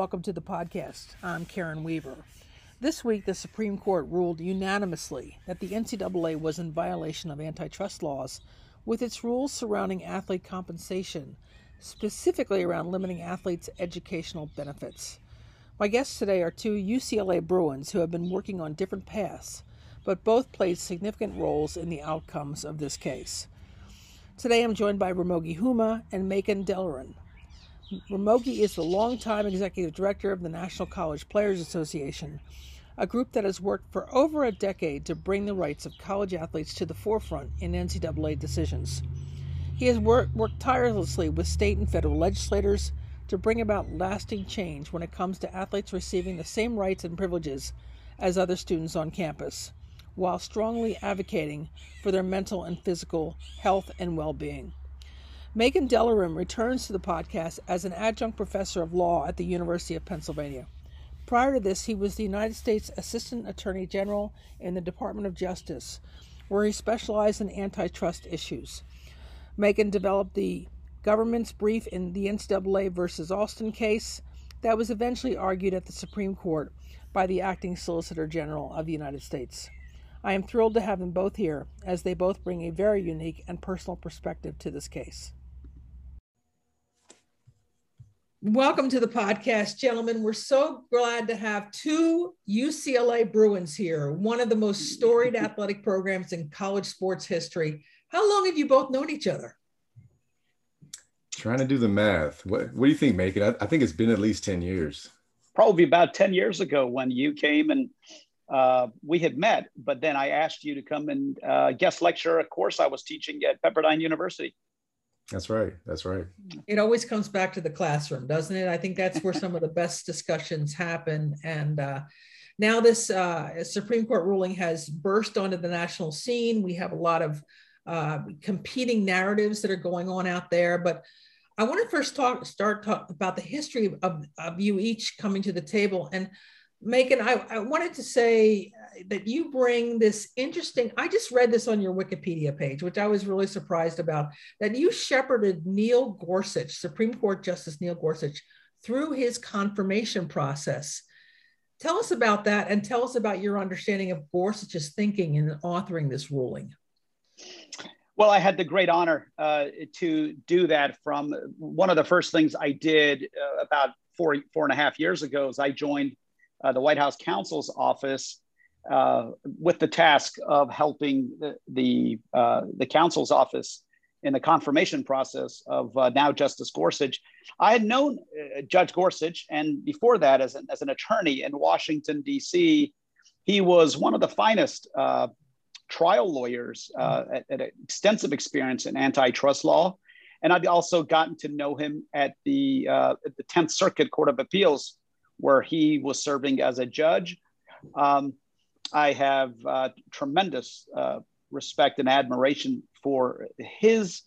welcome to the podcast. I'm Karen Weaver. This week, the Supreme Court ruled unanimously that the NCAA was in violation of antitrust laws with its rules surrounding athlete compensation, specifically around limiting athletes' educational benefits. My guests today are two UCLA Bruins who have been working on different paths, but both played significant roles in the outcomes of this case. Today I'm joined by Ramogi Huma and Makan Delrahim. Ramogi is the longtime executive director of the National College Players Association, a group that has worked for over a decade to bring the rights of college athletes to the forefront in NCAA decisions. He has worked, worked tirelessly with state and federal legislators to bring about lasting change when it comes to athletes receiving the same rights and privileges as other students on campus, while strongly advocating for their mental and physical health and well being. Makan Delrahim returns to the podcast as an adjunct professor of law at the University of Pennsylvania. Prior to this, he was the United States Assistant Attorney General in the Department of Justice, where he specialized in antitrust issues. Makan developed the government's brief in the NCAA versus Alston case that was eventually argued at the Supreme Court by the acting Solicitor General of the United States. I am thrilled to have them both here, as they both bring a very unique and personal perspective to this case. Welcome to the podcast, gentlemen. We're so glad to have two UCLA Bruins here, one of the most storied athletic programs in college sports history. How long have you both known each other? Trying to do the math. What, what do you think, Makan? I, I think it's been at least 10 years. Probably about 10 years ago when you came and uh, we had met, but then I asked you to come and uh, guest lecture a course I was teaching at Pepperdine University. That's right. That's right. It always comes back to the classroom, doesn't it? I think that's where some of the best discussions happen. And uh, now this uh, Supreme Court ruling has burst onto the national scene. We have a lot of uh, competing narratives that are going on out there. But I want to first talk, start talk about the history of, of you each coming to the table. And Makan, I, I wanted to say that you bring this interesting, I just read this on your Wikipedia page, which I was really surprised about, that you shepherded Neil Gorsuch, Supreme Court Justice Neil Gorsuch, through his confirmation process. Tell us about that and tell us about your understanding of Gorsuch's thinking in authoring this ruling. Well, I had the great honor uh, to do that from one of the first things I did uh, about four, four and a half years ago is I joined uh, the White House counsel's office uh, with the task of helping the the, uh, the counsel's office in the confirmation process of uh, now Justice Gorsuch. I had known uh, Judge Gorsuch, and before that, as an, as an attorney in Washington, D.C., he was one of the finest uh, trial lawyers at, at extensive experience in antitrust law. And I'd also gotten to know him at the, at the 10th Circuit Court of Appeals where he was serving as a judge. Um, I have uh, tremendous uh, respect and admiration for his,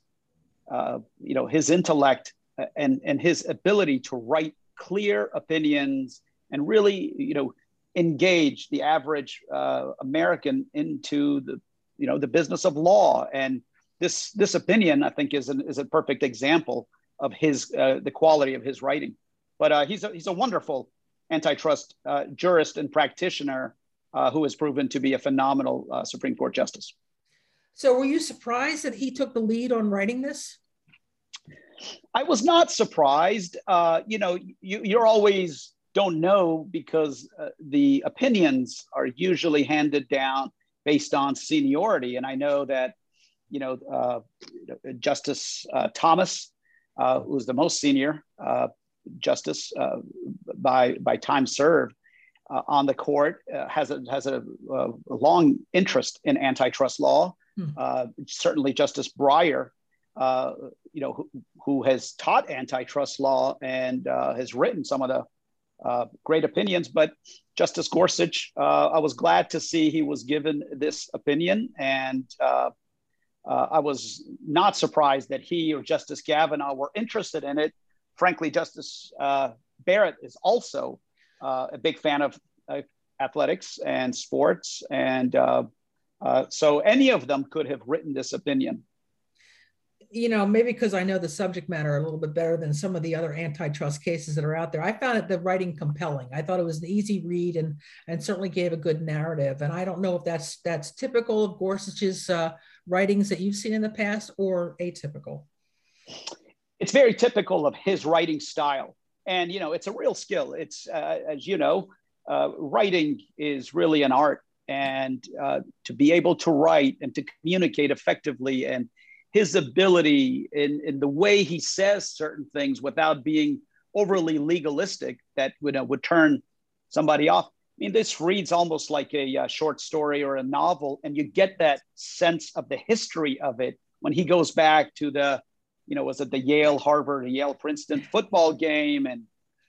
uh, you know, his intellect and and his ability to write clear opinions and really, you know, engage the average uh, American into the, you know, the business of law. And this this opinion, I think, is an, is a perfect example of his uh, the quality of his writing. But uh, he's a, he's a wonderful antitrust uh, jurist and practitioner uh, who has proven to be a phenomenal uh, Supreme Court justice. So, were you surprised that he took the lead on writing this? I was not surprised. Uh, you know, you, you're always don't know because uh, the opinions are usually handed down based on seniority. And I know that, you know, uh, Justice Thomas, who was the most senior, justice uh, by by time served uh, on the court uh, has a has a, a, long interest in antitrust law. Hmm. certainly, Justice Breyer, you know, who, who, has taught antitrust law and has written some of the uh, great opinions. But Justice Gorsuch, uh, I was glad to see he was given this opinion, and uh, I was not surprised that he or Justice Kavanaugh were interested in it frankly, Justice uh, Barrett is also uh, a big fan of uh, athletics and sports. And uh, uh, so any of them could have written this opinion. you know, maybe because I know the subject matter a little bit better than some of the other antitrust cases that are out there, I found it the writing compelling. I thought it was an easy read and and certainly gave a good narrative. And I don't know if that's that's typical of Gorsuch's uh, writings that you've seen in the past or atypical. It's very typical of his writing style, and you know, it's a real skill. It's uh, as you know, uh, writing is really an art, and uh, to be able to write and to communicate effectively and his ability in, in the way he says certain things without being overly legalistic that would, uh, would turn somebody off. I mean, this reads almost like a, a, uh, short story or a novel, and you get that sense of the history of it when he goes back to the, you know, was it the Yale Harvard, Yale Princeton football game, and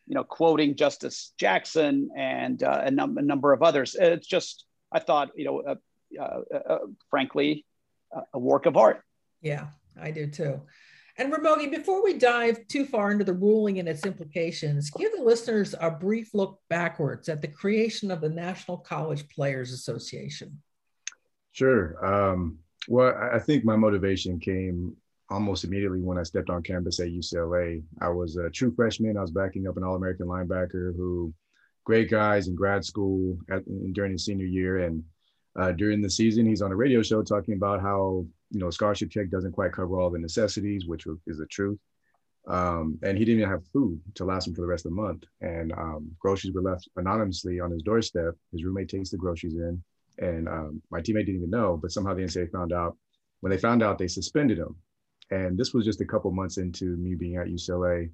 you know, quoting Justice Jackson and uh, a, num- a, number of others. It's just, I thought, you know, uh, uh, uh frankly, a work of art. Yeah, I do too. And Ramogi, before we dive too far into the ruling and its implications, give the listeners a brief look backwards at the creation of the National College Players Association. Sure. Um, well, I think my motivation came almost immediately when I stepped on campus at UCLA. I was a true freshman. I was backing up an All American linebacker who, great guys in grad school at, during his senior year. And uh, during the season, he's on a radio show talking about how you know, scholarship check doesn't quite cover all the necessities, which is the truth. Um, and he didn't even have food to last him for the rest of the month. And um, groceries were left anonymously on his doorstep. His roommate takes the groceries in, and um, my teammate didn't even know, but somehow the NCAA found out. When they found out, they suspended him. And this was just a couple months into me being at UCLA.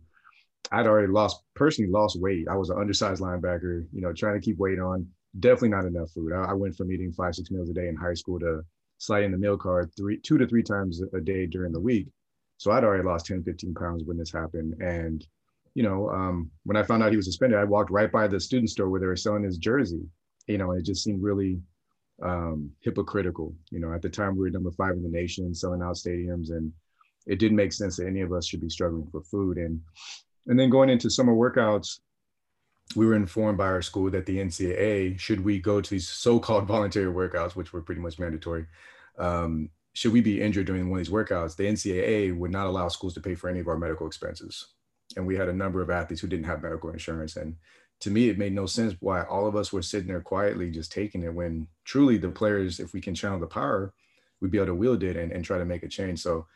I'd already lost, personally lost weight. I was an undersized linebacker, you know, trying to keep weight on. Definitely not enough food. I, I went from eating five, six meals a day in high school to sliding the meal card three, two to three times a day during the week. So I'd already lost 10, 15 pounds when this happened. And, you know, um, when I found out he was suspended, I walked right by the student store where they were selling his jersey. You know, it just seemed really um, hypocritical. You know, at the time we were number five in the nation, selling out stadiums, and it didn't make sense that any of us should be struggling for food. And and then going into summer workouts, we were informed by our school that the NCAA, should we go to these so-called voluntary workouts, which were pretty much mandatory, um, should we be injured during one of these workouts, the NCAA would not allow schools to pay for any of our medical expenses. And we had a number of athletes who didn't have medical insurance. And to me, it made no sense why all of us were sitting there quietly just taking it when truly the players, if we can channel the power, we'd be able to wield it and, and try to make a change. So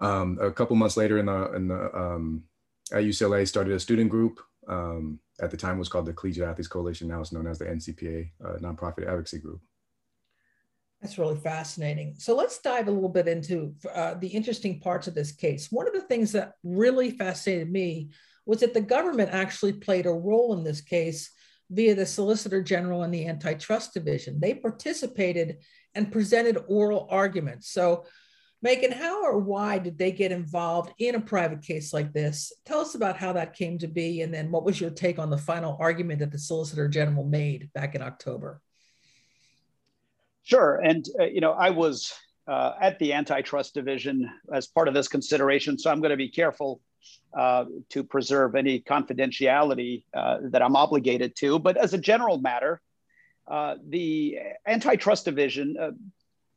um, a couple months later in the, in the um, at UCLA started a student group um, at the time was called the Collegiate Athletes Coalition. Now it's known as the NCPA, uh, nonprofit advocacy group. That's really fascinating. So let's dive a little bit into uh, the interesting parts of this case. One of the things that really fascinated me was that the government actually played a role in this case via the Solicitor General and the Antitrust Division. They participated and presented oral arguments. So Makan, how or why did they get involved in a private case like this? Tell us about how that came to be, and then what was your take on the final argument that the Solicitor General made back in October? Sure, and uh, you know, I was uh, at the antitrust division as part of this consideration, so I'm going to be careful uh, to preserve any confidentiality uh, that I'm obligated to. But as a general matter, uh, the antitrust division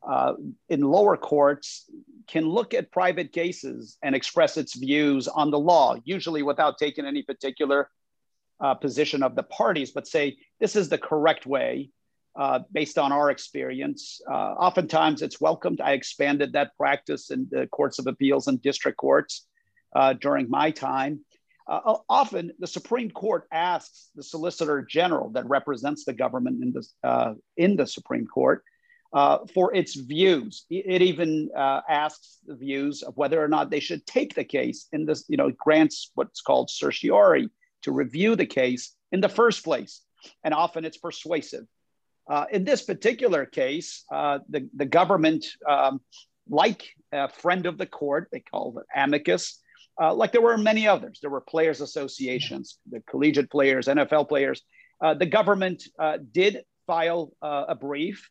uh, in lower courts can look at private cases and express its views on the law, usually without taking any particular uh, position of the parties, but say this is the correct way uh, based on our experience. Uh, oftentimes it's welcomed. I expanded that practice in the courts of appeals and district courts uh, during my time. Uh, often the Supreme Court asks the Solicitor General that represents the government in the, in the Supreme Court uh, for its views. It even uh, asks the views of whether or not they should take the case in this, you know, grants what's called certiorari to review the case in the first place. And often it's persuasive. Uh, in this particular case, uh, the, the government, um, like a friend of the court, they call it amicus, uh, like there were many others. There were players associations, the collegiate players, NFL players. Uh, the government did file a brief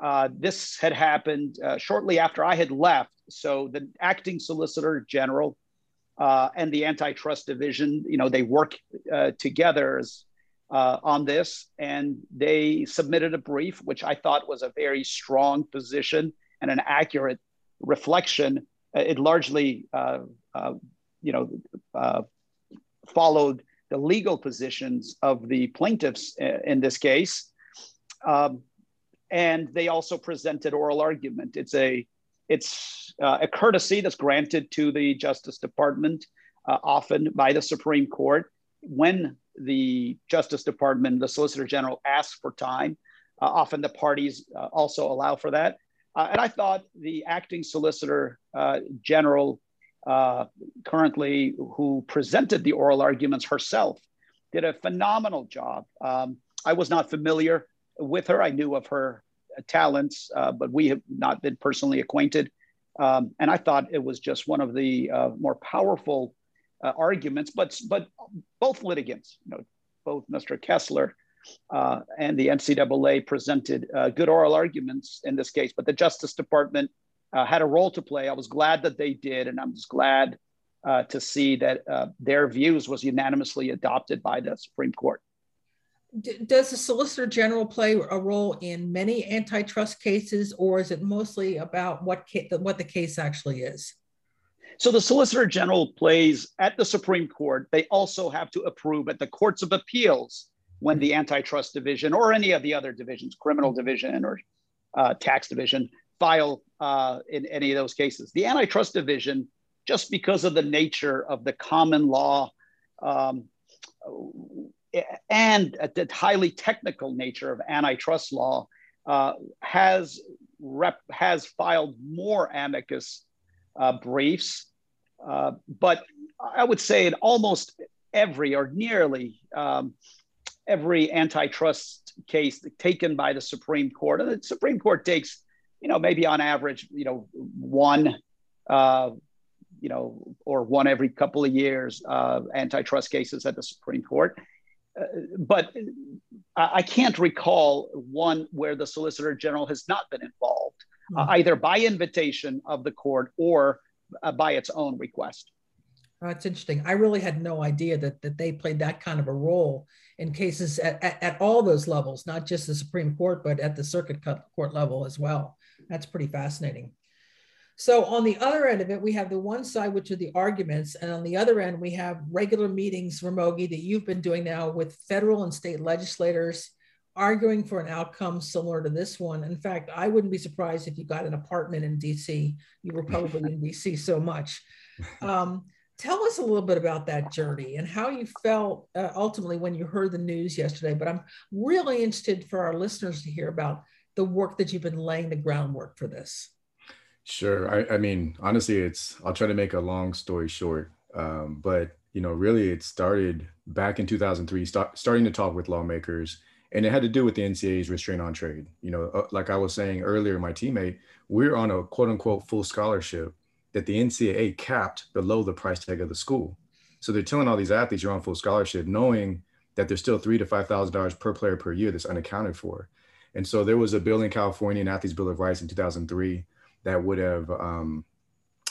uh, this had happened uh, shortly after I had left. So the acting solicitor general uh, and the antitrust division, you know, they work uh, together as, uh, on this, and they submitted a brief, which I thought was a very strong position and an accurate reflection it largely, you know, followed the legal positions of the plaintiffs in this case. Um, and they also presented oral argument. It's a it's uh, a courtesy that's granted to the Justice Department, uh, often by the Supreme Court, when the Justice Department, the Solicitor General asks for time. Uh, often the parties uh, also allow for that. Uh, and I thought the acting Solicitor uh, General, currently who presented the oral arguments herself, did a phenomenal job. Um, I was not familiar with her. I knew of her talents, uh, but we have not been personally acquainted. Um, and I thought it was just one of the uh, more powerful uh, arguments. But but both litigants, you know, both Mr. Kessler uh, and the NCAA presented uh, good oral arguments in this case. But the Justice Department uh, had a role to play. I was glad that they did, and I'm just glad to see that their views was unanimously adopted by the Supreme Court does the Solicitor General play a role in many antitrust cases, or is it mostly about what ca- what the case actually is? So the Solicitor General plays at the Supreme Court. They also have to approve at the courts of appeals when the antitrust division or any of the other divisions, criminal division or uh, tax division, file uh, in any of those cases. The antitrust division, just because of the nature of the common law um, and the highly technical nature of antitrust law uh, has rep, has filed more amicus uh, briefs, uh, but I would say in almost every or nearly um, every antitrust case taken by the Supreme Court, and the Supreme Court takes, you know, maybe on average, you know, one uh, you know, or one every couple of years, uh, antitrust cases at the Supreme Court but I can't recall one where the Solicitor General has not been involved, mm-hmm. uh, either by invitation of the court or uh, by its own request. Oh, that's interesting. I really had no idea that, that they played that kind of a role in cases at, at, at all those levels, not just the Supreme Court, but at the circuit court level as well. That's pretty fascinating. So on the other end of it, we have the one side, which are the arguments, and on the other end, we have regular meetings, Ramogi, that you've been doing now with federal and state legislators, arguing for an outcome similar to this one. In fact, I wouldn't be surprised if you got an apartment in DC. You were probably in DC so much. Um, tell us a little bit about that journey and how you felt uh, ultimately when you heard the news yesterday. But I'm really interested for our listeners to hear about the work that you've been laying the groundwork for this. Sure. I, I, mean, honestly, it's, I'll try to make a long story short. Um, but, you know, really it started back in 2003, start, starting to talk with lawmakers. And it had to do with the NCAA's restraint on trade. You know, uh, like I was saying earlier, my teammate, we're on a quote unquote full scholarship that the NCAA capped below the price tag of the school. So they're telling all these athletes you're on full scholarship, knowing that there's still three to five thousand dollars per player per year that's unaccounted for. And so there was a bill in California, an Athletes Bill of Rights in 2003, that would have um,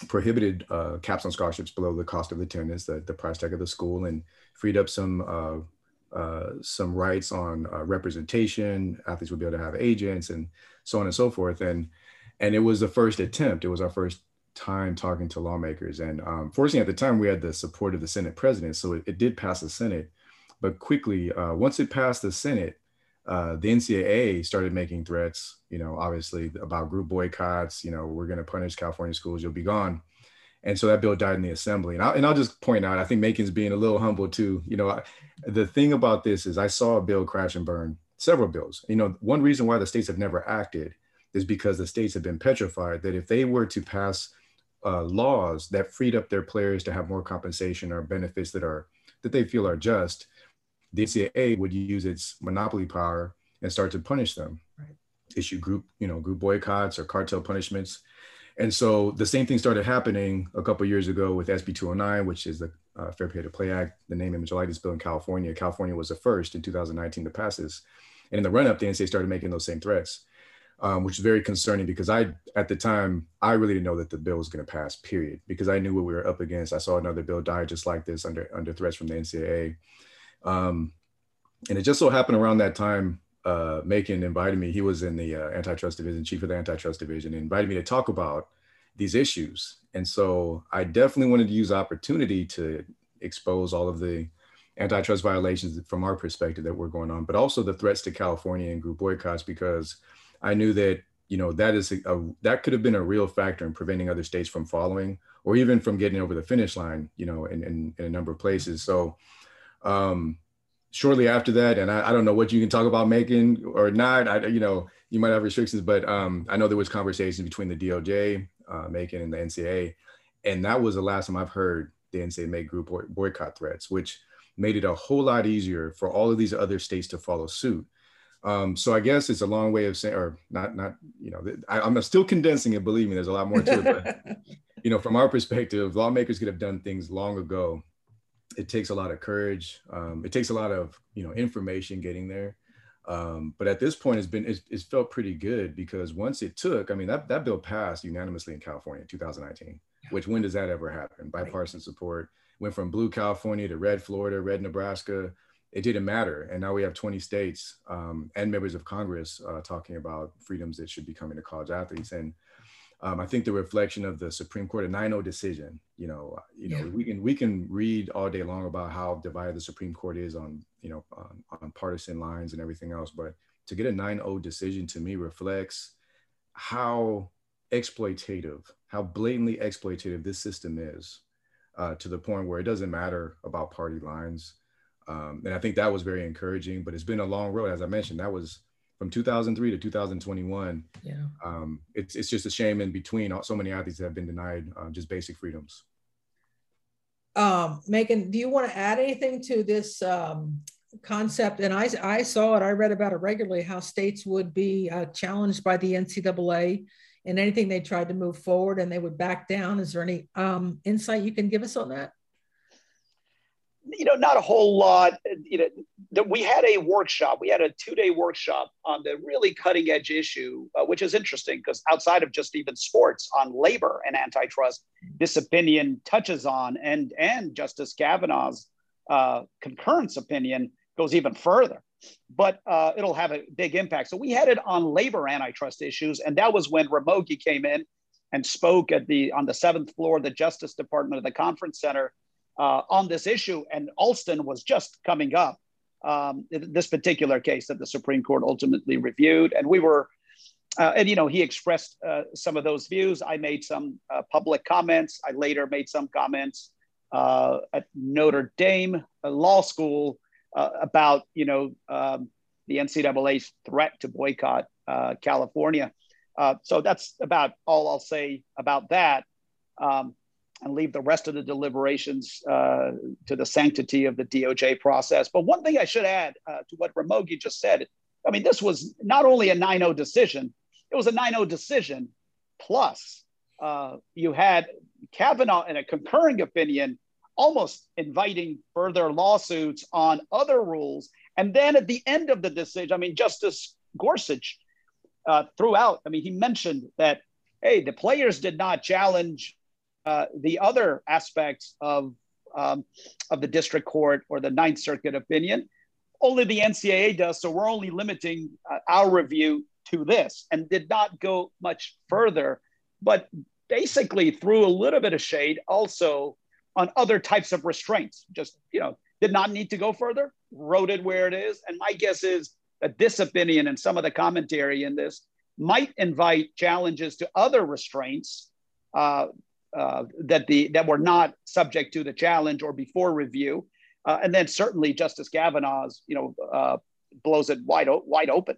prohibited uh, caps on scholarships below the cost of attendance, the, the price tag of the school, and freed up some uh, uh, some rights on uh, representation. Athletes would be able to have agents and so on and so forth. And and it was the first attempt. It was our first time talking to lawmakers. And um, fortunately, at the time, we had the support of the Senate president, so it, it did pass the Senate. But quickly, uh, once it passed the Senate, uh, the NCAA started making threats, you know, obviously about group boycotts, you know, we're going to punish California schools, you'll be gone. And so that bill died in the assembly. And, I, and I'll just point out, I think Makan's being a little humble too. You know, I, the thing about this is I saw a bill crash and burn, several bills. You know, one reason why the states have never acted is because the states have been petrified that if they were to pass uh, laws that freed up their players to have more compensation or benefits that are that they feel are just, the NCAA would use its monopoly power and start to punish them, right. issue group, you know, group boycotts or cartel punishments. And so the same thing started happening a couple years ago with SB 209, which is the uh, Fair Pay to Play Act, the name, image, likeness bill in California. California was the first in 2019 to pass this. And in the run up, the NCAA started making those same threats, um, which is very concerning because I, at the time, I really didn't know that the bill was going to pass, period, because I knew what we were up against. I saw another bill die just like this under, under threats from the NCAA. Um, and it just so happened around that time, uh, Makan invited me. He was in the uh, antitrust division, chief of the antitrust division, invited me to talk about these issues. And so I definitely wanted to use opportunity to expose all of the antitrust violations from our perspective that were going on, but also the threats to California and group boycotts because I knew that you know that is a, a, that could have been a real factor in preventing other states from following or even from getting over the finish line you know in, in, in a number of places so um shortly after that and I, I, don't know what you can talk about Makan or not i you know you might have restrictions but um i know there was conversations between the doj uh, Makan and the NCA, and that was the last time i've heard the ncaa make group boycott threats which made it a whole lot easier for all of these other states to follow suit. Um, so I guess it's a long way of saying, or not, not, you know, I, am still condensing it. Believe me, there's a lot more to it. But, you know, from our perspective, lawmakers could have done things long ago. It takes a lot of courage. Um, it takes a lot of, you know, information getting there. Um, but at this point, it's been it's, it's, felt pretty good because once it took, I mean, that that bill passed unanimously in California in 2019. Which when does that ever happen? Bipartisan support went from blue California to red Florida, red Nebraska. It didn't matter. And now we have 20 states um, and members of Congress uh, talking about freedoms that should be coming to college athletes. And um, I think the reflection of the Supreme Court, a 9-0 decision, you know, uh, you know, yeah. we can we can read all day long about how divided the Supreme Court is on, you know, on, on partisan lines and everything else. But to get a 9-0 decision to me reflects how exploitative, how blatantly exploitative this system is uh, to the point where it doesn't matter about party lines. Um, and I think that was very encouraging, but it's been a long road. As I mentioned, that was from 2003 to 2021. Yeah. Um, it's, it's just a shame in between so many athletes that have been denied uh, just basic freedoms. Um, Makan, do you want to add anything to this um, concept? And I, I saw it, I read about it regularly, how states would be uh, challenged by the NCAA and anything they tried to move forward and they would back down. Is there any um, insight you can give us on that? You know, not a whole lot. You know, we had a workshop. We had a two-day workshop on the really cutting-edge issue, uh, which is interesting because outside of just even sports, on labor and antitrust, this opinion touches on, and and Justice Kavanaugh's uh, concurrence opinion goes even further but uh, it'll have a big impact. So we had it on labor antitrust issues, and that was when Ramogi came in and spoke at the on the seventh floor of the Justice Department of the Conference Center uh, on this issue. And Alston was just coming up. Um, this particular case that the Supreme Court ultimately reviewed, and we were. Uh, and you know he expressed uh, some of those views. I made some uh, public comments. I later made some comments uh, at Notre Dame Law School uh, about you know um, the NCAA's threat to boycott uh, California. Uh, so that's about all I'll say about that, um, and leave the rest of the deliberations uh, to the sanctity of the DOJ process. But one thing I should add uh, to what Ramogi just said, I mean, this was not only a 9-0 decision; it was a 9-0 decision plus uh, you had Kavanaugh in a concurring opinion almost inviting further lawsuits on other rules. And then at the end of the decision, I mean, Justice Gorsuch uh, throughout, I mean, he mentioned that, hey, the players did not challenge uh, the other aspects of, um, of the district court or the Ninth Circuit opinion. Only the NCAA does. So we're only limiting uh, our review to this and did not go much further, but basically threw a little bit of shade also on other types of restraints. Just, you know, did not need to go further, wrote it where it is. And my guess is that this opinion and some of the commentary in this might invite challenges to other restraints uh, uh, that the that were not subject to the challenge or before review. Uh, and then certainly Justice Kavanaugh's, you know, uh, blows it wide, wide open.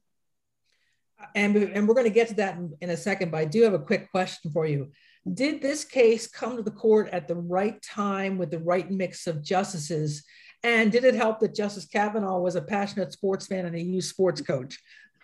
And, and we're going to get to that in, in a second, but I do have a quick question for you. Did this case come to the court at the right time with the right mix of justices? And did it help that Justice Kavanaugh was a passionate sports fan and a youth sports coach?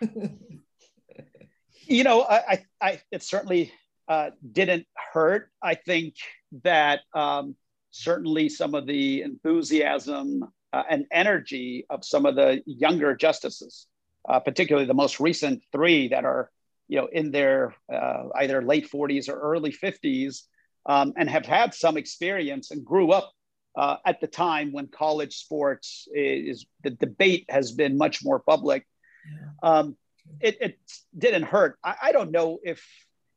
you know, I, I, it certainly uh, didn't hurt. I think that um, certainly some of the enthusiasm uh, and energy of some of the younger justices, uh, particularly the most recent three that are you know, in their uh, either late 40s or early 50s, um, and have had some experience and grew up uh, at the time when college sports is the debate has been much more public. Yeah. Um, it, it, didn't hurt. I, I, don't know if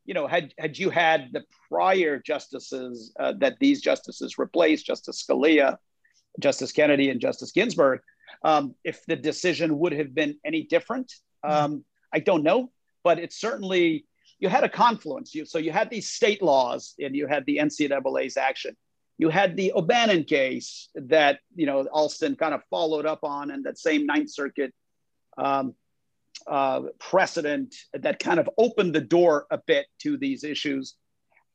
you know, had had you had the prior justices uh, that these justices replaced, Justice Scalia, Justice Kennedy, and Justice Ginsburg, um, if the decision would have been any different, um, I don't know. But it's certainly you had a confluence. You, so you had these state laws, and you had the NCAA's action. You had the O'Bannon case that you know Alston kind of followed up on, and that same Ninth Circuit um, uh, precedent that kind of opened the door a bit to these issues.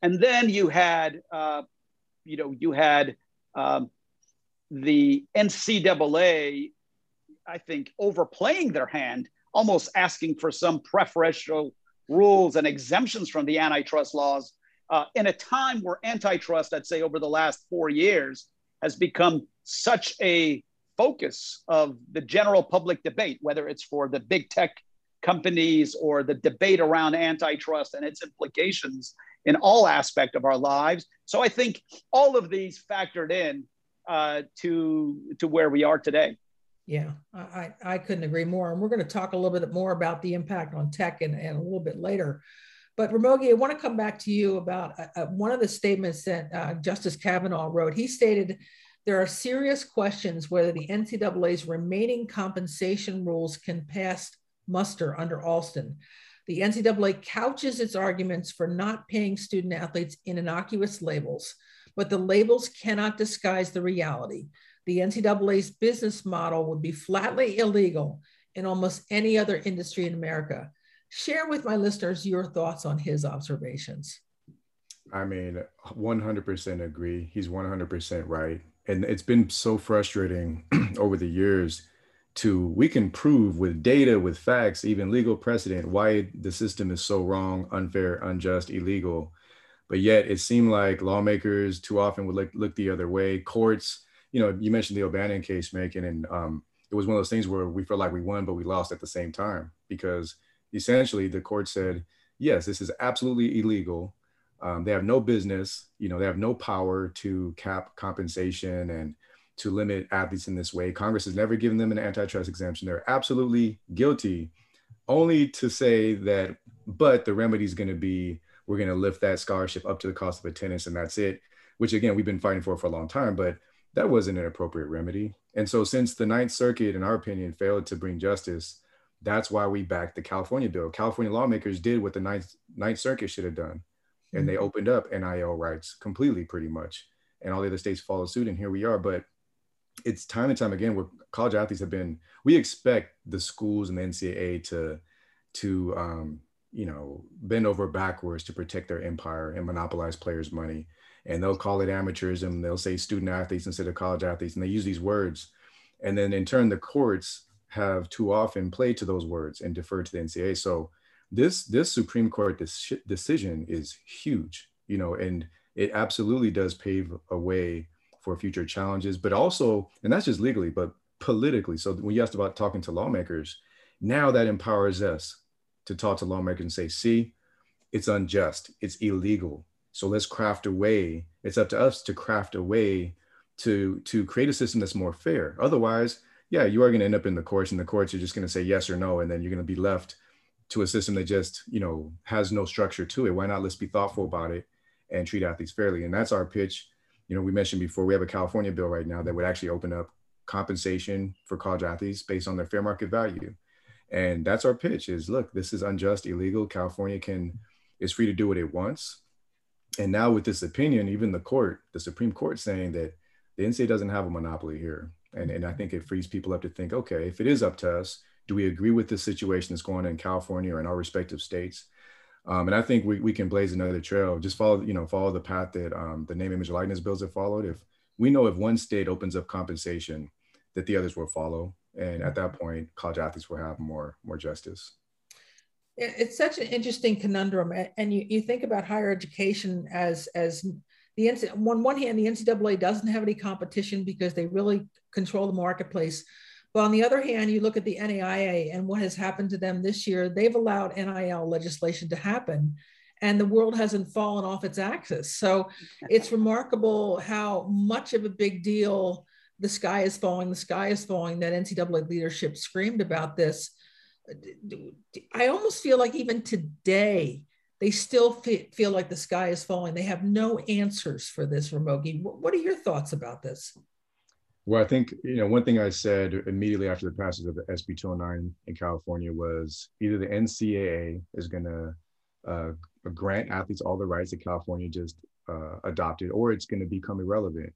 And then you had, uh, you know, you had um, the NCAA, I think, overplaying their hand, almost asking for some preferential rules and exemptions from the antitrust laws uh, in a time where antitrust, I'd say, over the last four years, has become such a focus of the general public debate, whether it's for the big tech companies or the debate around antitrust and its implications in all aspect of our lives. So I think all of these factored in uh, to to where we are today. Yeah, I, I couldn't agree more. And we're going to talk a little bit more about the impact on tech and, and a little bit later. But Ramogi, I want to come back to you about uh, uh one of the statements that uh, Justice Kavanaugh wrote. He stated there are serious questions whether the NCAA's remaining compensation rules can pass muster under Alston. The NCAA couches its arguments for not paying student athletes in innocuous labels, but the labels cannot disguise the reality. The NCAA's business model would be flatly illegal in almost any other industry in America. Share with my listeners your thoughts on his observations. I mean, 100% agree. He's 100% right and it's been so frustrating over the years to we can prove with data with facts even legal precedent why the system is so wrong unfair unjust illegal. But yet it seemed like lawmakers too often would look, look the other way. Courts you know you mentioned the o'bannon case Makan and um, it was one of those things where we felt like we won but we lost at the same time because essentially the court said yes this is absolutely illegal um, they have no business, you know, they have no power to cap compensation and to limit athletes in this way. Congress has never given them an antitrust exemption. They're absolutely guilty, only to say that, but the remedy is going to be we're going to lift that scholarship up to the cost of attendance and that's it, which again, we've been fighting for for a long time, but that wasn't an appropriate remedy. And so, since the Ninth Circuit, in our opinion, failed to bring justice, that's why we backed the California bill. California lawmakers did what the Ninth, Ninth Circuit should have done and they mm-hmm. opened up NIL rights completely, pretty much, and all the other states followed suit, and here we are. But it's time and time again where college athletes have been. We expect the schools and the NCAA to to um, you know bend over backwards to protect their empire and monopolize players' money, and they'll call it amateurism. They'll say student athletes instead of college athletes, and they use these words, and then in turn the courts have too often played to those words and deferred to the NCAA. So this this Supreme Court decision is huge, you know, and it absolutely does pave a way for future challenges, but also, and that's just legally, but politically. So when you asked about talking to lawmakers, now that empowers us to talk to lawmakers and say, see, it's unjust, it's illegal. So let's craft a way. It's up to us to craft a way to to create a system that's more fair. Otherwise, yeah, you are going to end up in the courts, and the courts are just going to say yes or no, and then you're going to be left to a system that just you know has no structure to it. Why not let's be thoughtful about it and treat athletes fairly? And that's our pitch. You know we mentioned before we have a california bill right now that would actually open up compensation for college athletes based on their fair market value. And that's our pitch is look this is unjust illegal. California can is free to do what it wants. And now with this opinion even the court the supreme court saying that the ncaa doesn't have a monopoly here. And, and i think it frees people up to think okay if it is up to us do we agree with the situation that's going on in California or in our respective states? Um, and I think we, we can blaze another trail. Just follow, you know, follow the path that um, the name, image, likeness bills have followed. If we know if one state opens up compensation, that the others will follow, and at that point, college athletes will have more more justice. It's such an interesting conundrum, and you, you think about higher education as as the on one hand, the NCAA doesn't have any competition because they really control the marketplace. But on the other hand, you look at the NAIA and what has happened to them this year, they've allowed NIL legislation to happen and the world hasn't fallen off its axis. So it's remarkable how much of a big deal the sky is falling, the sky is falling, that NCAA leadership screamed about this. I almost feel like even today, they still feel like the sky is falling. They have no answers for this, Ramogi. What are your thoughts about this? Well, I think, you know, one thing I said immediately after the passage of the SB 209 in California was either the NCAA is going to uh, grant athletes all the rights that California just uh, adopted, or it's going to become irrelevant.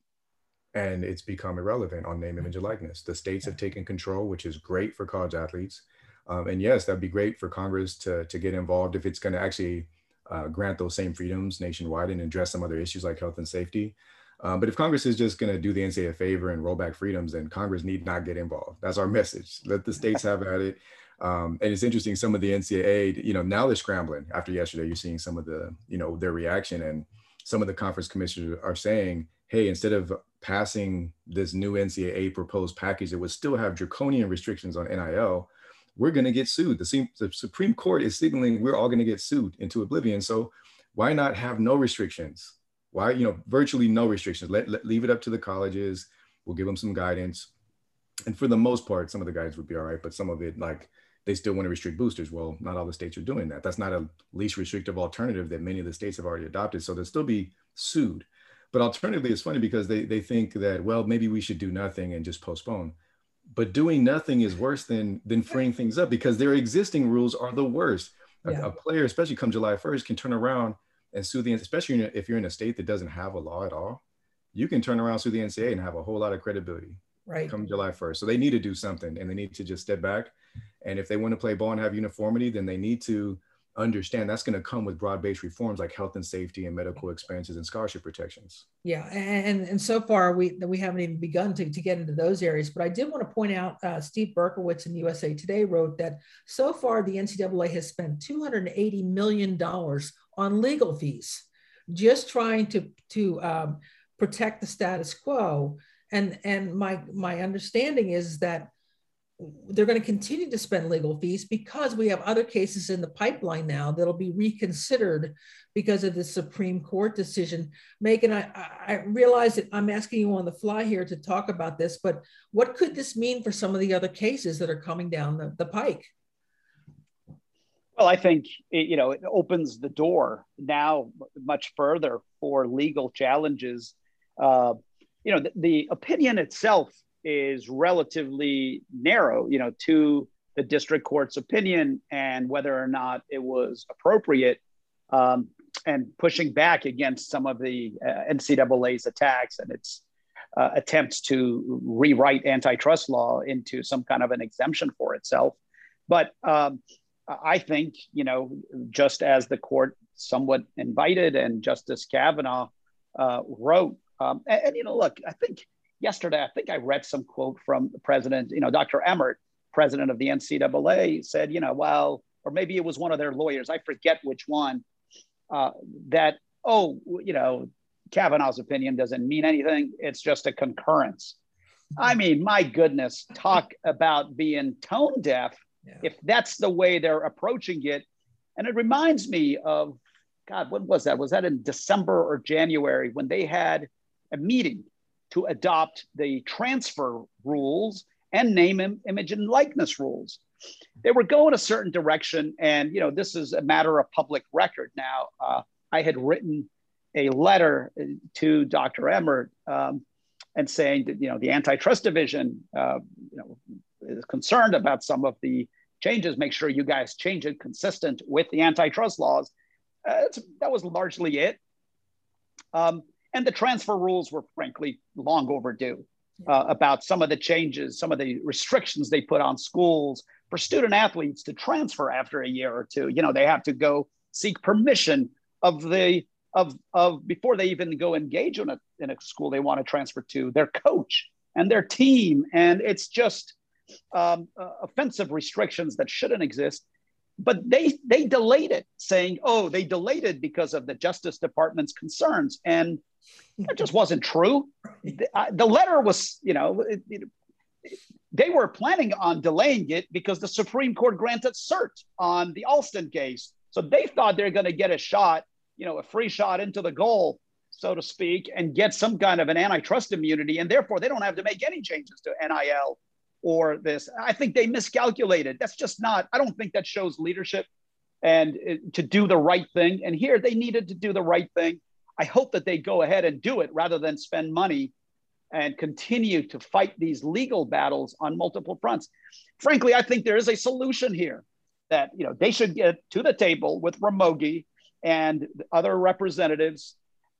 And it's become irrelevant on name, image, and likeness. The states have taken control, which is great for college athletes. Um, and yes, that'd be great for Congress to, to get involved if it's going to actually uh, grant those same freedoms nationwide and address some other issues like health and safety. Um, but if Congress is just going to do the NCAA a favor and roll back freedoms, then Congress need not get involved. That's our message. Let the states have at it. Um, and it's interesting, some of the NCAA, you know, now they're scrambling after yesterday. You're seeing some of the, you know, their reaction, and some of the conference commissioners are saying, hey, instead of passing this new NCAA proposed package that would still have draconian restrictions on NIL, we're going to get sued. The, the Supreme Court is signaling we're all going to get sued into oblivion. So why not have no restrictions? Why, you know, virtually no restrictions? Let, let leave it up to the colleges. We'll give them some guidance. And for the most part, some of the guidance would be all right, but some of it, like they still want to restrict boosters. Well, not all the states are doing that. That's not a least restrictive alternative that many of the states have already adopted. So they'll still be sued. But alternatively, it's funny because they, they think that, well, maybe we should do nothing and just postpone but doing nothing is worse than than freeing things up because their existing rules are the worst. Yeah. A, a, player, especially come July 1st, can turn around and sue the, especially if you're in a state that doesn't have a law at all, you can turn around sue the NCAA and have a whole lot of credibility. Right. Come July 1st. So they need to do something and they need to just step back. And if they want to play ball and have uniformity, then they need to understand that's going to come with broad-based reforms like health and safety and medical expenses and scholarship protections. Yeah, and and so far we we haven't even begun to, to get into those areas. But I did want to point out uh, Steve Berkowitz in USA Today wrote that so far the NCAA has spent 280 million dollars on legal fees, just trying to to um, protect the status quo. And and my my understanding is that they're going to continue to spend legal fees because we have other cases in the pipeline now that'll be reconsidered because of the Supreme Court decision. Makan, I, I realize that I'm asking you on the fly here to talk about this, but what could this mean for some of the other cases that are coming down the, the pike? Well, I think it, you know it opens the door now much further for legal challenges. Uh, you know, the, the opinion itself is relatively narrow, you know, to the district court's opinion and whether or not it was appropriate, um, and pushing back against some of the uh, NCAA's attacks and its uh, attempts to rewrite antitrust law into some kind of an exemption for itself. But um, I think, you know, just as the court somewhat invited and Justice Kavanaugh uh, wrote, um, and, and, you know, look, I think yesterday, I think I read some quote from the president, you know, Dr. Emmert, president of the NCAA, said, you know, well, or maybe it was one of their lawyers, I forget which one, uh, that, oh, you know, Kavanaugh's opinion doesn't mean anything. It's just a concurrence. I mean, my goodness, talk about being tone deaf. Yeah. If that's the way they're approaching it. And it reminds me of, God, what was that? Was that in December or January when they had a meeting to adopt the transfer rules and name, image, and likeness rules. They were going a certain direction, and you know this is a matter of public record now. Uh, I had written a letter to Dr. Emmert um, and saying that you know the antitrust division uh, you know is concerned about some of the changes. Make sure you guys change it consistent with the antitrust laws. Uh, that was largely it. Um, and the transfer rules were frankly long overdue uh, about some of the changes, some of the restrictions they put on schools for student athletes to transfer after a year or two. You know, they have to go seek permission of the of of before they even go engage in a in a school they want to transfer to their coach and their team, and it's just um, uh, offensive restrictions that shouldn't exist but they they delayed it saying oh they delayed it because of the justice department's concerns. And that just wasn't true. The, uh, the letter was you know it, it, they were planning on delaying it because the supreme court granted cert on the alston case. So they thought they're going to get a shot you know a free shot into the goal so to speak and get some kind of an antitrust immunity and therefore they don't have to make any changes to nil or this. I think they miscalculated. That's just not, I don't think that shows leadership. and uh, to do the right thing. And here they needed to do the right thing. I hope that they go ahead and do it rather than spend money and continue to fight these legal battles on multiple fronts. Frankly, I think there is a solution here that you know they should get to the table with Ramogi and other representatives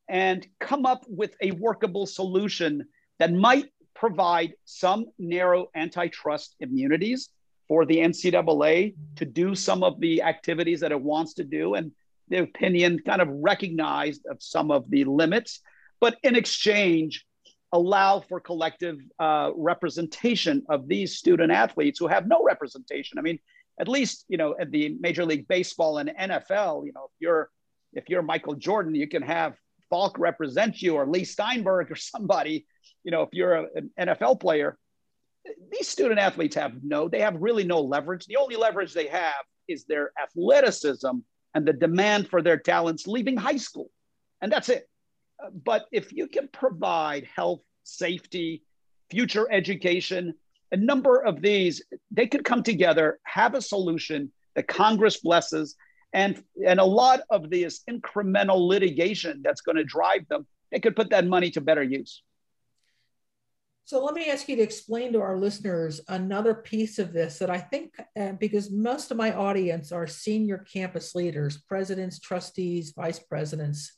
and come up with a workable solution that might provide some narrow antitrust immunities for the NCAA to do some of the activities that it wants to do, and the opinion kind of recognized of some of the limits, but in exchange, allow for collective uh, representation of these student athletes who have no representation. I mean, at least you know at the Major League Baseball and NFL, you know, if you're if you're Michael Jordan, you can have Falk represent you or Leigh Steinberg or somebody. You know, if you're a, an NFL player, these student athletes have no, they have really no leverage. The only leverage they have is their athleticism and the demand for their talents leaving high school. And that's it. But if you can provide health, safety, future education, a number of these, they could come together, have a solution that Congress blesses, and, and a lot of this incremental litigation that's going to drive them, they could put that money to better use. So let me ask you to explain to our listeners another piece of this that I think, uh, because most of my audience are senior campus leaders, presidents, trustees, vice presidents.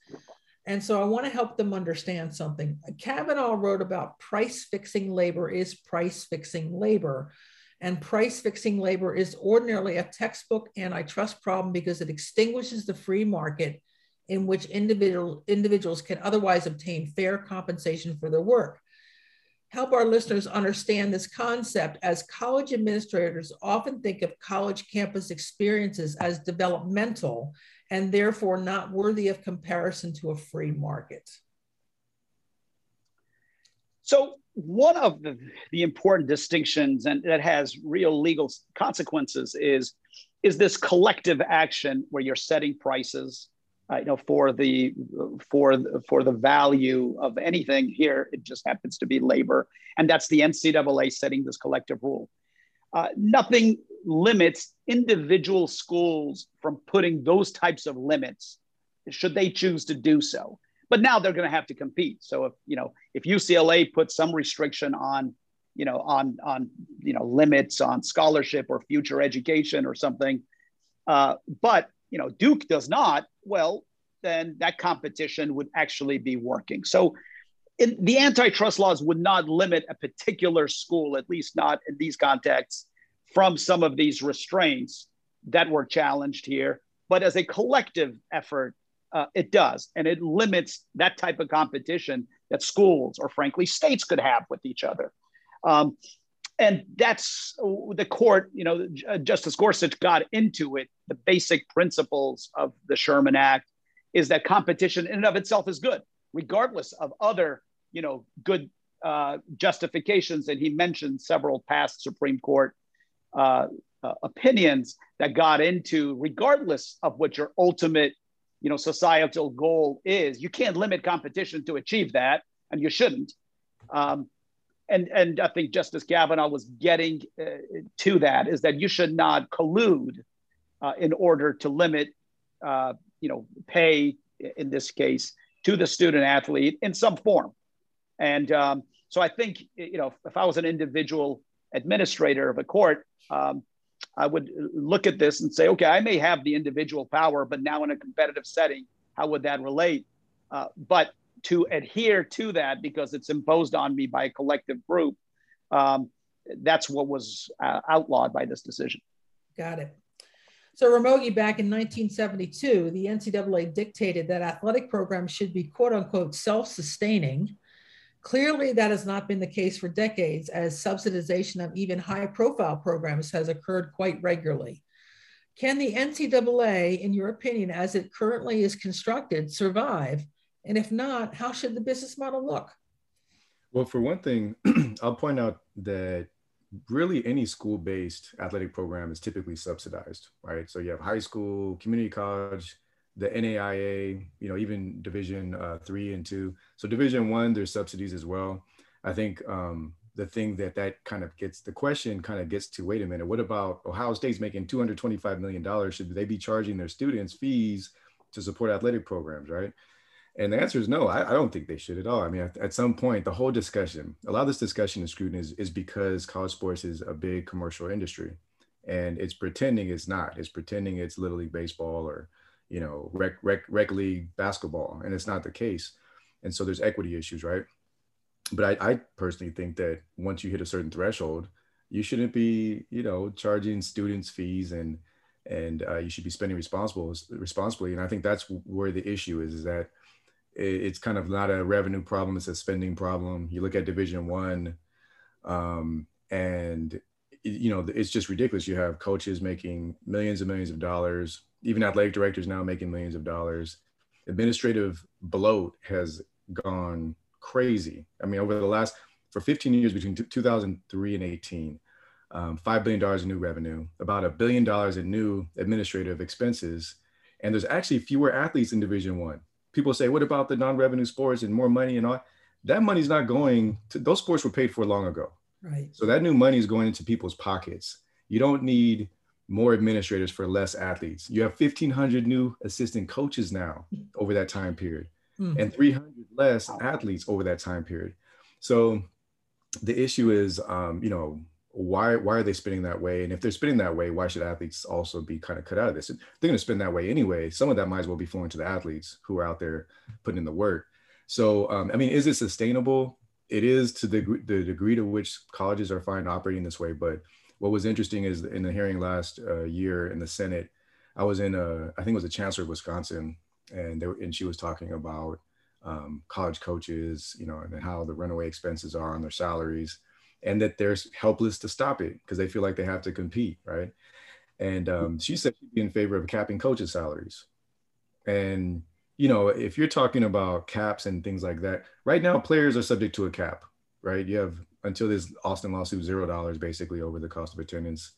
And so I want to help them understand something. Kavanaugh wrote about price fixing labor is price fixing labor. And price fixing labor is ordinarily a textbook antitrust problem because it extinguishes the free market in which individual, individuals can otherwise obtain fair compensation for their work help our listeners understand this concept as college administrators often think of college campus experiences as developmental and therefore not worthy of comparison to a free market. So, one of the, the important distinctions and that has real legal consequences is, is this collective action where you're setting prices uh, you know, for the for the, for the value of anything here, it just happens to be labor, and that's the NCAA setting this collective rule. Uh, nothing limits individual schools from putting those types of limits, should they choose to do so. But now they're going to have to compete. So if you know if UCLA puts some restriction on, you know, on on you know limits on scholarship or future education or something, uh, but you know Duke does not, well, then that competition would actually be working. So in, the antitrust laws would not limit a particular school, at least not in these contexts, from some of these restraints that were challenged here. But as a collective effort, uh, it does. And it limits that type of competition that schools or, frankly, states could have with each other. Um, and that's the court, you know, Justice Gorsuch got into it, the basic principles of the Sherman Act is that competition in and of itself is good, regardless of other, you know, good uh, justifications. And he mentioned several past Supreme Court uh, uh, opinions that got into, regardless of what your ultimate, you know, societal goal is, you can't limit competition to achieve that, and you shouldn't. Um, and and I think Justice Kavanaugh was getting uh, to that is that you should not collude uh, in order to limit, uh, you know, pay in this case to the student athlete in some form. And um, so I think you know if I was an individual administrator of a court, um, I would look at this and say, okay, I may have the individual power, but now in a competitive setting, how would that relate? Uh, but to adhere to that because it's imposed on me by a collective group. Um, that's what was uh, outlawed by this decision. Got it. So Ramogi, back in 1972, the NCAA dictated that athletic programs should be quote unquote self-sustaining. Clearly, that has not been the case for decades, as subsidization of even high-profile programs has occurred quite regularly. Can the NCAA, in your opinion, as it currently is constructed, survive and if not, how should the business model look? Well, for one thing, I'll point out that really any school-based athletic program is typically subsidized, right? So you have high school, community college, the NAIA, you know, even Division uh, three and two. So Division one, there's subsidies as well. I think um, the thing that that kind of gets the question kind of gets to wait a minute what about ohio state's making 225 million dollars should they be charging their students fees to support athletic programs right and the answer is no i, I don't think they should at all. I mean at, at, some point the whole discussion a lot of this discussion and scrutiny is, is because college sports is a big commercial industry and it's pretending it's not. It's pretending it's little league baseball or you know rec, rec, rec league basketball and it's not the case. And so there's equity issues right? But I, I personally think that once you hit a certain threshold, you shouldn't be, you know, charging students fees and and uh, you should be spending responsible responsibly. And I think that's where the issue is: is that it's kind of not a revenue problem; it's a spending problem. You look at Division One, um, and you know it's just ridiculous. You have coaches making millions and millions of dollars, even athletic directors now making millions of dollars. Administrative bloat has gone crazy. I mean, over the last for 15 years between 2003 and 18, um, $5 billion in new revenue, about a billion dollars in new administrative expenses. And there's actually fewer athletes in Division One. People say, what about the non-revenue sports and more money and all? That money's not going to those sports were paid for long ago. Right. So that new money is going into people's pockets. You don't need more administrators for less athletes. You have 1,500 new assistant coaches now over that time period mm. and 300 less athletes over that time period. So the issue is, um, you know, why why are they spinning that way? And if they're spinning that way, why should athletes also be kind of cut out of this? They're going to spin that way anyway. Some of that might as well be flowing to the athletes who are out there putting in the work. So, um, I mean, is it sustainable? It is to the, the degree to which colleges are fine operating this way. But what was interesting is in the hearing last uh, year in the Senate, I was in a, I think it was the chancellor of Wisconsin, and they were, and she was talking about um, college coaches, you know, and how the runaway expenses are on their salaries, and that they're helpless to stop it because they feel like they have to compete, right? And um, she said she'd be in favor of capping coaches' salaries. And you know, if you're talking about caps and things like that, right now players are subject to a cap, right? You have until this Alston lawsuit zero dollars basically over the cost of attendance.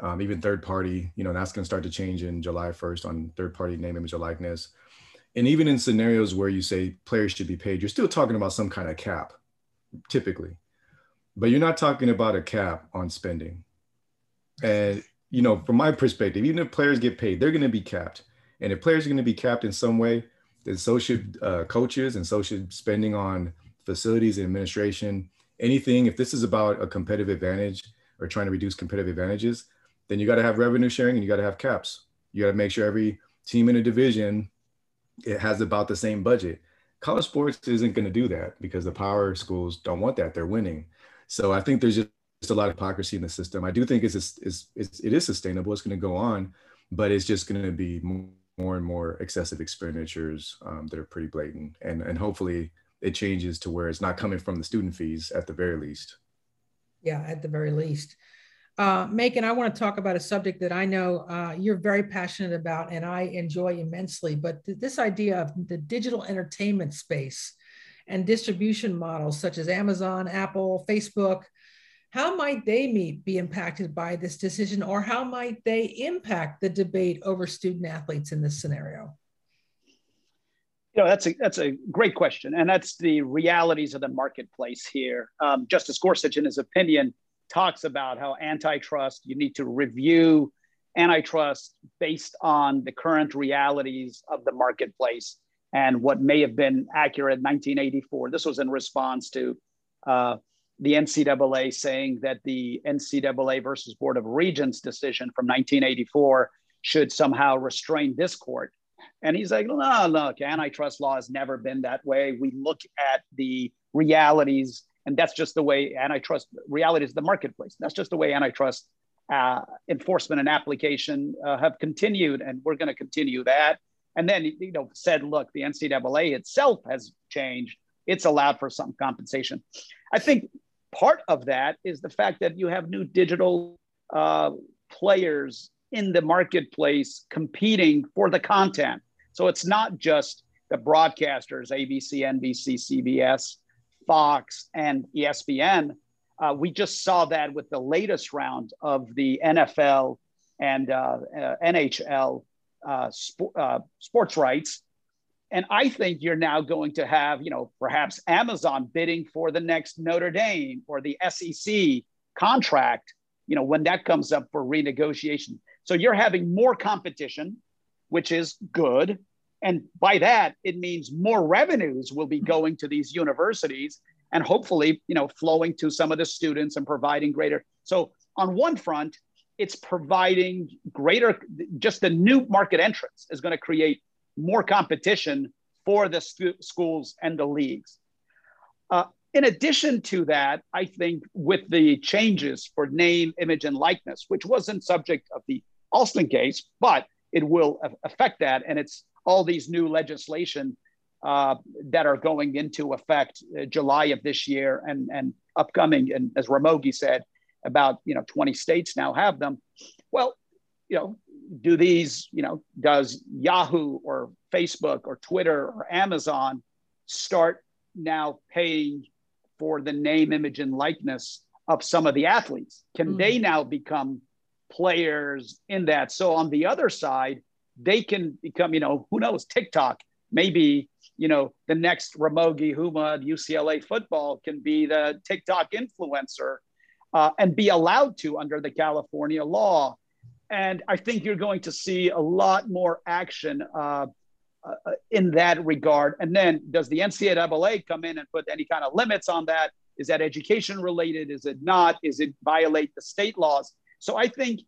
Um, even third party, you know, that's going to start to change in July 1st on third party name, image, or likeness and even in scenarios where you say players should be paid, you're still talking about some kind of cap, typically, but you're not talking about a cap on spending. And you know, from my perspective, even if players get paid, they're going to be capped. And if players are going to be capped in some way, then so should uh, coaches, and so should spending on facilities and administration. Anything, if this is about a competitive advantage or trying to reduce competitive advantages, then you got to have revenue sharing and you got to have caps. You got to make sure every team in a division it has about the same budget. College sports isn't going to do that because the power schools don't want that. They're winning. So I think there's just a lot of hypocrisy in the system. I do think it's, it's, it's it is sustainable. It's going to go on, but it's just going to be more and more excessive expenditures um, that are pretty blatant. And, and hopefully it changes to where it's not coming from the student fees at the very least. Yeah, at the very least. Uh, Makan, I want to talk about a subject that I know uh, you're very passionate about and I enjoy immensely, but th- this idea of the digital entertainment space and distribution models such as Amazon, Apple, Facebook, how might they be impacted by this decision or how might they impact the debate over student athletes in this scenario? You know, that's a, that's a great question. And that's the realities of the marketplace here. Um, Justice Gorsuch, in his opinion, talks about how antitrust, you need to review antitrust based on the current realities of the marketplace and what may have been accurate in 1984. This was in response to uh, the NCAA saying that the NCAA versus Board of Regents decision from 1984 should somehow restrain this court. And he's like, no, look, antitrust law has never been that way. We look at the realities and that's just the way antitrust reality is the marketplace. That's just the way antitrust uh, enforcement and application uh, have continued, and we're going to continue that. And then you know said, look, the NCAA itself has changed. It's allowed for some compensation. I think part of that is the fact that you have new digital uh, players in the marketplace competing for the content. So it's not just the broadcasters, ABC, NBC, CBS, Fox, and ESPN. Uh, we just saw that with the latest round of the NFL and uh, uh, NHL uh, sp- uh, sports rights. and I think you're now going to have, you know, perhaps Amazon bidding for the next Notre Dame or the SEC contract, you know, when that comes up for renegotiation. So you're having more competition, which is good. And by that, it means more revenues will be going to these universities and hopefully, you know, flowing to some of the students and providing greater. So on one front, it's providing greater, just the new market entrance is going to create more competition for the schools and the leagues. Uh, in addition to that, I think with the changes for name, image, and likeness, which wasn't subject of the Alston case, but it will affect that. And it's all these new legislation uh, that are going into effect uh, July of this year and, and upcoming. And as Ramogi said, about you know 20 states now have them. Well, you know, do these, you know, does Yahoo or Facebook or Twitter or Amazon start now paying for the name, image, and likeness of some of the athletes? Can mm. they now become players in that? So on the other side, they can become, you know, who knows, TikTok, maybe, you know, the next Ramogi Huma UCLA football can be the TikTok influencer uh, and be allowed to under the California law. And I think you're going to see a lot more action uh, uh, in that regard. And then does the NCAA come in and put any kind of limits on that? Is that education related? Is it not? Is it violate the state laws? So I think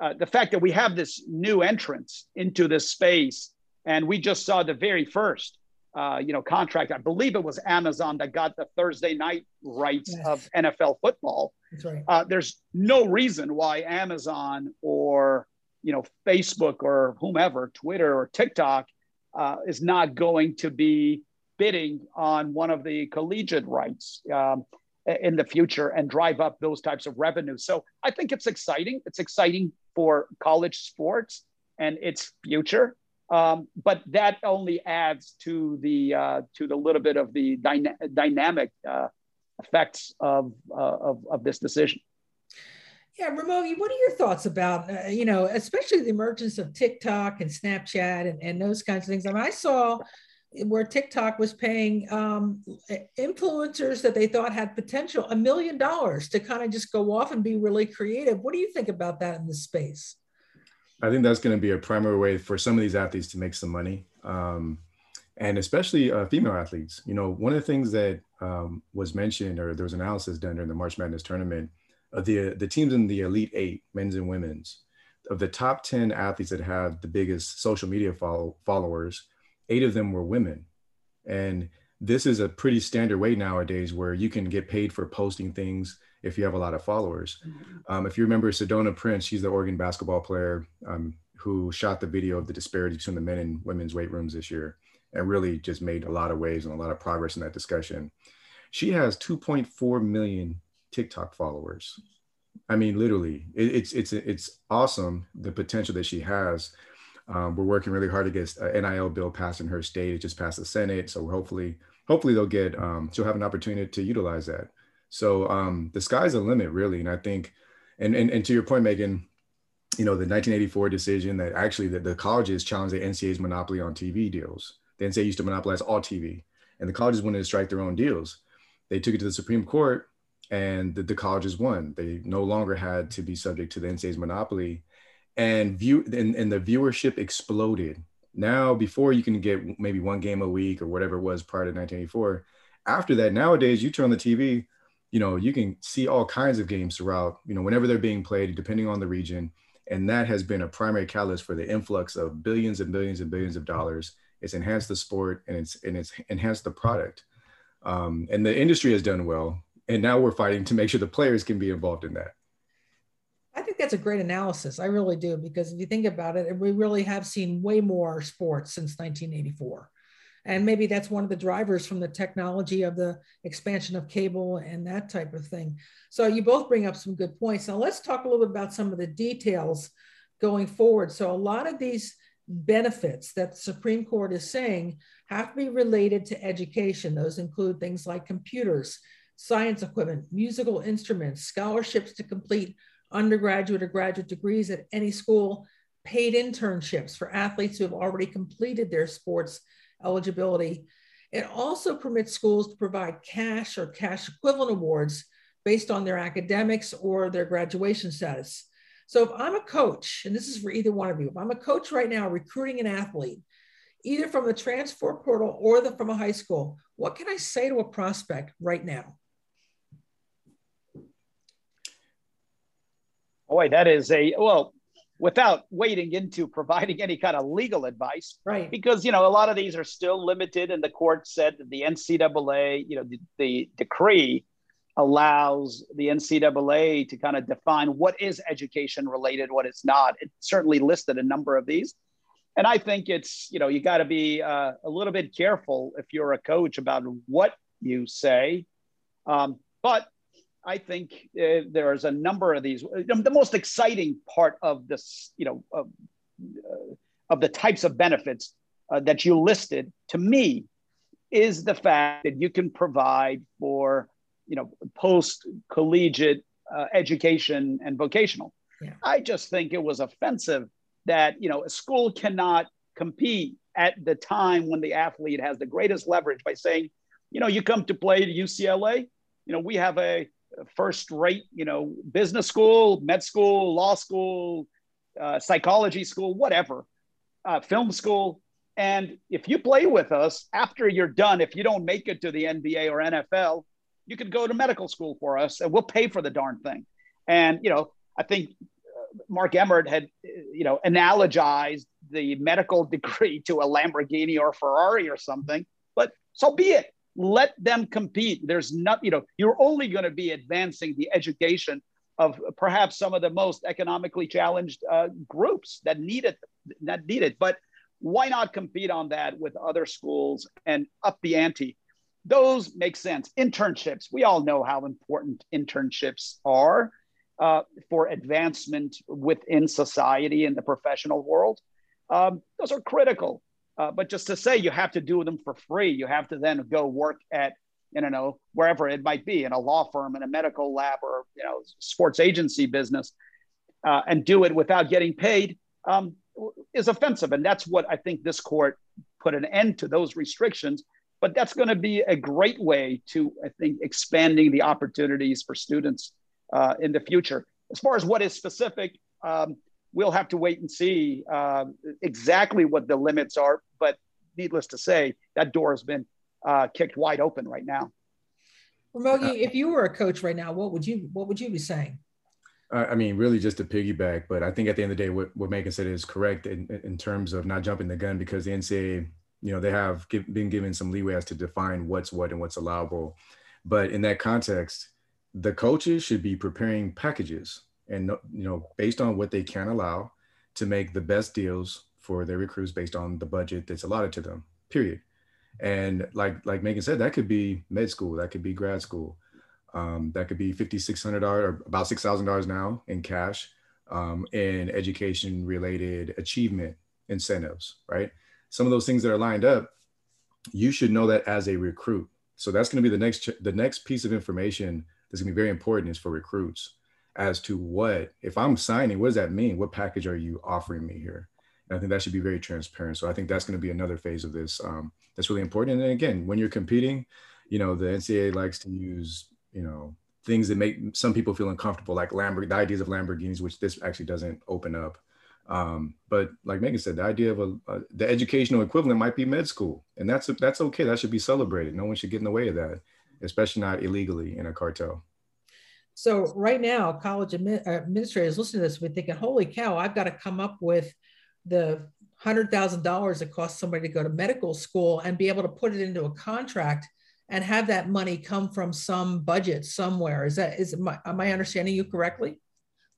uh, the fact that we have this new entrance into this space, and we just saw the very first, uh, you know, contract. I believe it was Amazon that got the Thursday night rights yes. of NFL football. That's right. Uh, there's no reason why Amazon or you know Facebook or whomever, Twitter or TikTok, uh, is not going to be bidding on one of the collegiate rights um, in the future and drive up those types of revenues. So I think it's exciting. It's exciting for college sports and its future. Um, but that only adds to the uh, to the little bit of the dyna- dynamic uh, effects of, uh, of, of this decision. Yeah, Ramogi, what are your thoughts about, uh, you know, especially the emergence of TikTok and Snapchat and, and those kinds of things? I mean, I saw where TikTok was paying um, influencers that they thought had potential a million dollars to kind of just go off and be really creative. What do you think about that in this space? I think that's going to be a primary way for some of these athletes to make some money. Um, and especially uh, female athletes. You know, one of the things that um, was mentioned, or there was analysis done during the March Madness tournament, of the the teams in the Elite Eight, men's and women's, of the top ten athletes that have the biggest social media follow, followers, eight of them were women, and this is a pretty standard way nowadays where you can get paid for posting things if you have a lot of followers. Mm-hmm. Um, if you remember Sedona Prince, she's the Oregon basketball player um, who shot the video of the disparity between the men and women's weight rooms this year and really just made a lot of waves and a lot of progress in that discussion. She has 2.4 million TikTok followers. I mean, literally, it, it's it's it's awesome the potential that she has. Um, we're working really hard to get an NIL bill passed in her state. It just passed the Senate, so hopefully, hopefully they'll get um, she'll have an opportunity to utilize that. So um, the sky's the limit, really. And I think, and and, and to your point, Makan, you know, the 1984 decision that actually the, the colleges challenged the NCAA's monopoly on TV deals. The NCAA used to monopolize all TV, and the colleges wanted to strike their own deals. They took it to the Supreme Court, and the, the colleges won. They no longer had to be subject to the NCAA's monopoly, and view and, and the viewership exploded. Now, before you can get maybe one game a week or whatever it was prior to 1984. After that, nowadays you turn on the TV, you know, you can see all kinds of games throughout, you know, whenever they're being played, depending on the region. And that has been a primary catalyst for the influx of billions and billions and billions of dollars it's enhanced the sport and it's and it's enhanced the product. Um, and the industry has done well. And now we're fighting to make sure the players can be involved in that. I think that's a great analysis. I really do, because if you think about it, we really have seen way more sports since 1984. And maybe that's one of the drivers from the technology of the expansion of cable and that type of thing. So you both bring up some good points. Now let's talk a little bit about some of the details going forward. So a lot of these benefits that the Supreme Court is saying have to be related to education. Those include things like computers, science equipment, musical instruments, scholarships to complete undergraduate or graduate degrees at any school, paid internships for athletes who have already completed their sports eligibility. It also permits schools to provide cash or cash equivalent awards based on their academics or their graduation status. So if I'm a coach, and this is for either one of you, if I'm a coach right now recruiting an athlete, either from the transfer portal or the, from a high school, what can I say to a prospect right now? Boy, that is a well, without wading into providing any kind of legal advice, right? Because you know a lot of these are still limited, and the court said that the NCAA, you know, the, the decree allows the NCAA to kind of define what is education related, what is not. It certainly listed a number of these, and I think it's you know you got to be uh, a little bit careful if you're a coach about what you say, um, but I think uh, there's a number of these. The most exciting part of this, you know, of, uh, of the types of benefits uh, that you listed to me is the fact that you can provide for, you know, post collegiate uh, education and vocational. Yeah. I just think it was offensive that you know a school cannot compete at the time when the athlete has the greatest leverage by saying, you know, you come to play at UCLA. You know, we have a first rate, you know, business school, med school, law school, uh, psychology school, whatever, uh, film school. And if you play with us after you're done, if you don't make it to the NBA or NFL, you could go to medical school for us and we'll pay for the darn thing. And, you know, I think uh, Mark Emmert had, you know, analogized the medical degree to a Lamborghini or Ferrari or something, but so be it let them compete. There's not you know you're only going to be advancing the education of perhaps some of the most economically challenged uh, groups that need it that need it. But why not compete on that with other schools and up the ante? Those make sense. Internships. We all know how important internships are uh, for advancement within society and the professional world. Um, those are critical uh, but just to say you have to do them for free, you have to then go work at, you know, wherever it might be in a law firm, in a medical lab, or, you know, sports agency business, uh, and do it without getting paid um, is offensive. And that's what I think this court put an end to those restrictions. But that's going to be a great way to, I think, expanding the opportunities for students uh, in the future. As far as what is specific, um, we'll have to wait and see uh, exactly what the limits are. But needless to say, that door has been uh, kicked wide open right now. Ramogi, uh, if you were a coach right now, what would you what would you be saying? I mean, really just to piggyback, but I think at the end of the day, what, what Makan said is correct in, in terms of not jumping the gun because the NCAA, you know, they have give, been given some leeway as to define what's what and what's allowable. But in that context, the coaches should be preparing packages and you know based on what they can allow to make the best deals for their recruits based on the budget that's allotted to them period. And like like Makan said that could be med school that could be grad school. Um, that could be $5600 or about $6000 now in cash um, in education related achievement incentives right? Some of those things that are lined up you should know that as a recruit. So that's going to be the next the next piece of information that's going to be very important is for recruits as to what if i'm signing what does that mean? What package are you offering me here and i think that should be very transparent. So i think that's going to be another phase of this um, that's really important. And again when you're competing you know the ncaa likes to use you know things that make some people feel uncomfortable like Lamborghini, the ideas of lamborghinis which this actually doesn't open up. Um, but like Makan said the idea of a, a, the educational equivalent might be med school and that's that's okay. That should be celebrated. No one should get in the way of that especially not illegally in a cartel. So right now, college uh, administrators listening to this, we're thinking, holy cow, I've got to come up with the hundred thousand dollars it costs somebody to go to medical school and be able to put it into a contract and have that money come from some budget somewhere. Is that is my, am I understanding you correctly?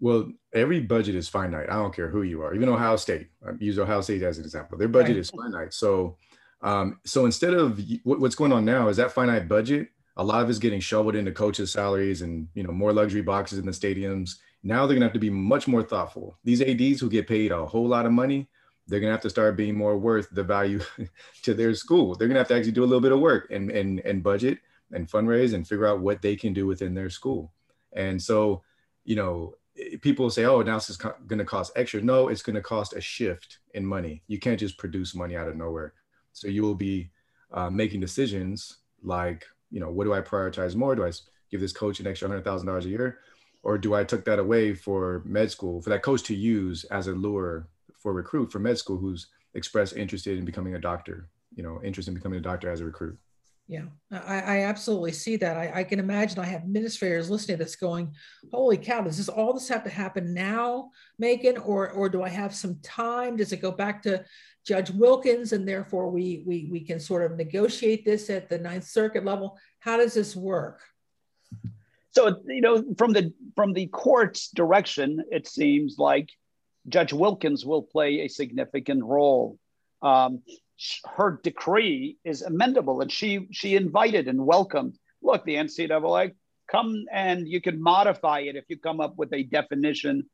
Well, every budget is finite. I don't care who you are. Even Ohio State, I use Ohio State as an example. Their budget right. is finite. So, um, so instead of what's going on now is that finite budget a lot of it's getting shoveled into coaches' salaries and you know more luxury boxes in the stadiums. Now they're gonna have to be much more thoughtful. These ads who get paid a whole lot of money, they're gonna have to start being more worth the value to their school. They're gonna have to actually do a little bit of work and and and budget and fundraise and figure out what they can do within their school. And so, you know, people say, oh, now it's going to cost extra. No, it's going to cost a shift in money. You can't just produce money out of nowhere. So you will be uh, making decisions like, you know, what do I prioritize more? Do I give this coach an extra hundred thousand dollars a year, or do I took that away for med school for that coach to use as a lure for a recruit for med school who's expressed interested in becoming a doctor, you know, interested in becoming a doctor as a recruit. Yeah, I, I absolutely see that. I, I, can imagine I have administrators listening to this going, holy cow, does this all this have to happen now, Makan? Or or do I have some time? Does it go back to Judge Wilkins and therefore we we we can sort of negotiate this at the Ninth Circuit level? How does this work? So you know, from the from the court's direction, it seems like Judge Wilkins will play a significant role. Um, her decree is amendable, and she she invited and welcomed. Look, the NCAA, come and you can modify it if you come up with a definition,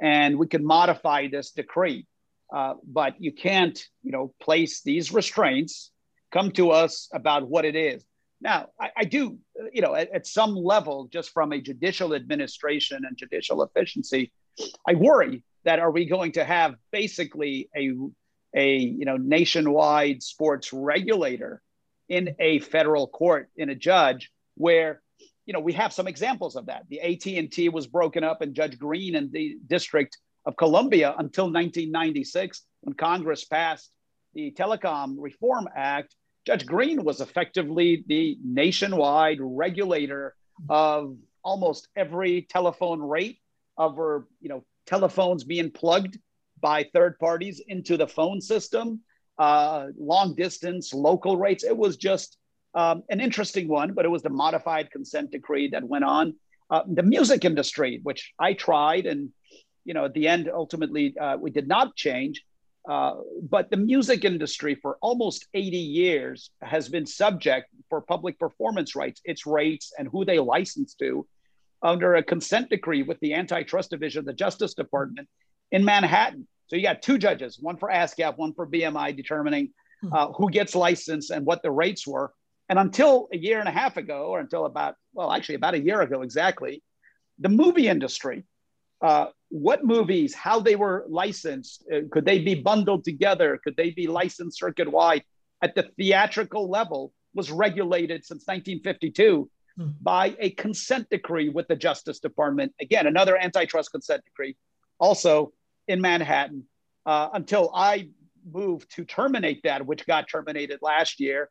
and we can modify this decree. Uh, but you can't, you know, place these restraints. Come to us about what it is. Now, I, I do, uh, you know, at, at some level, just from a judicial administration and judicial efficiency, I worry that are we going to have basically a a you know nationwide sports regulator in a federal court in a judge where you know we have some examples of that. The AT&T was broken up and Judge Greene in the District of Columbia until 1996 when Congress passed the Telecom Reform Act Judge Greene was effectively the nationwide regulator of almost every telephone rate over you know telephones being plugged by third parties into the phone system, uh, long distance, local rates. It was just um, an interesting one, but it was the modified consent decree that went on. Uh, the music industry, which I tried, and you know, at the end, ultimately, uh, we did not change. Uh, but the music industry for almost 80 years has been subject for public performance rights, its rates and who they license to under a consent decree with the antitrust division of the Justice Department in Manhattan. So you got two judges, one for ASCAP, one for BMI, determining hmm. uh, who gets licensed and what the rates were. And until a year and a half ago, or until about, well, actually about a year ago exactly, the movie industry, uh, what movies, how they were licensed, uh, could they be bundled together? Could they be licensed circuit wide at the theatrical level was regulated since 1952 hmm. by a consent decree with the Justice Department. Again, another antitrust consent decree also in Manhattan uh, until I moved to terminate that, which got terminated last year.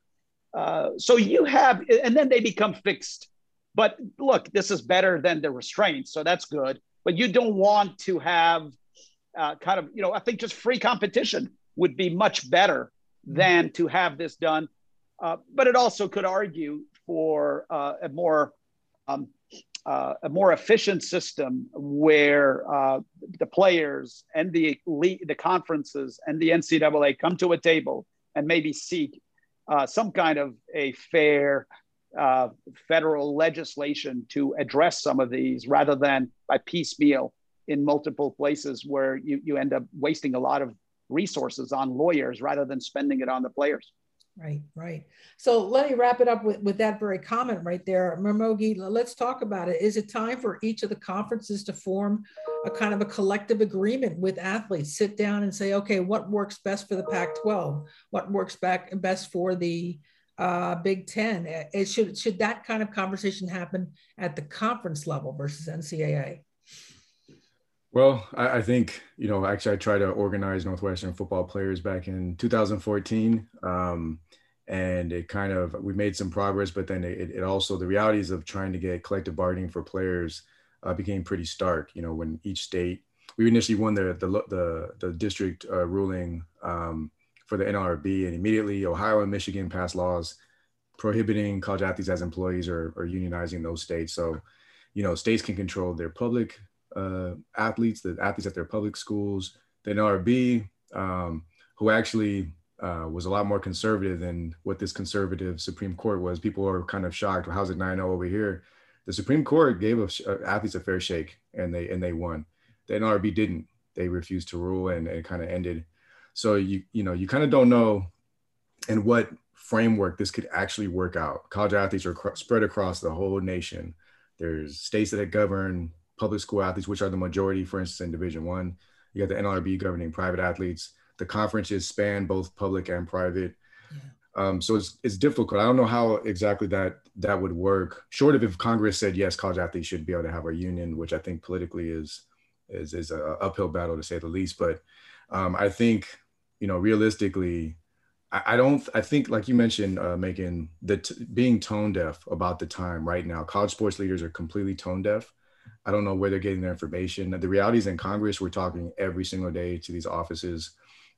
Uh, so you have, and then they become fixed. But look, this is better than the restraints, so that's good. But you don't want to have uh, kind of, you know, I think just free competition would be much better than to have this done. Uh, but it also could argue for uh, a more um, uh, a more efficient system where uh, the players and the the conferences and the NCAA come to a table and maybe seek uh, some kind of a fair uh, federal legislation to address some of these rather than by piecemeal in multiple places where you, you end up wasting a lot of resources on lawyers rather than spending it on the players. Right, right. So let me wrap it up with, with that very comment right there. Ramogi, let's talk about it. Is it time for each of the conferences to form a kind of a collective agreement with athletes, sit down and say, okay, what works best for the Pac 12? What works back best for the uh, Big Ten? It should, should that kind of conversation happen at the conference level versus NCAA? Well, I, I, think, you know, actually, I tried to organize Northwestern football players back in 2014. Um, and it kind of, we made some progress, but then it, it also, the realities of trying to get collective bargaining for players uh, became pretty stark. You know, when each state, we initially won the, the, the, the district uh, ruling um, for the NLRB, and immediately Ohio and Michigan passed laws prohibiting college athletes as employees or, or unionizing those states. So, you know, states can control their public uh, athletes, the athletes at their public schools, the NRB, um, who actually uh, was a lot more conservative than what this conservative Supreme Court was. People are kind of shocked. Well, how's it 9-0 over here? The Supreme Court gave uh, athletes a fair shake, and they and they won. The NRB didn't. They refused to rule, and it kind of ended. So you you know you kind of don't know in what framework this could actually work out. College athletes are cr- spread across the whole nation. There's states that govern public school athletes, which are the majority, for instance, in Division One. You got the NLRB governing private athletes. The conferences span both public and private. Yeah. Um, so it's it's difficult. I don't know how exactly that that would work. Short of if Congress said yes, college athletes should be able to have a union, which I think politically is is is a uphill battle to say the least. But um, I think you know realistically, I, I, don't. I think like you mentioned, uh, t- being tone deaf about the time right now. College sports leaders are completely tone deaf. I don't know where they're getting their information. The reality is in Congress, we're talking every single day to these offices.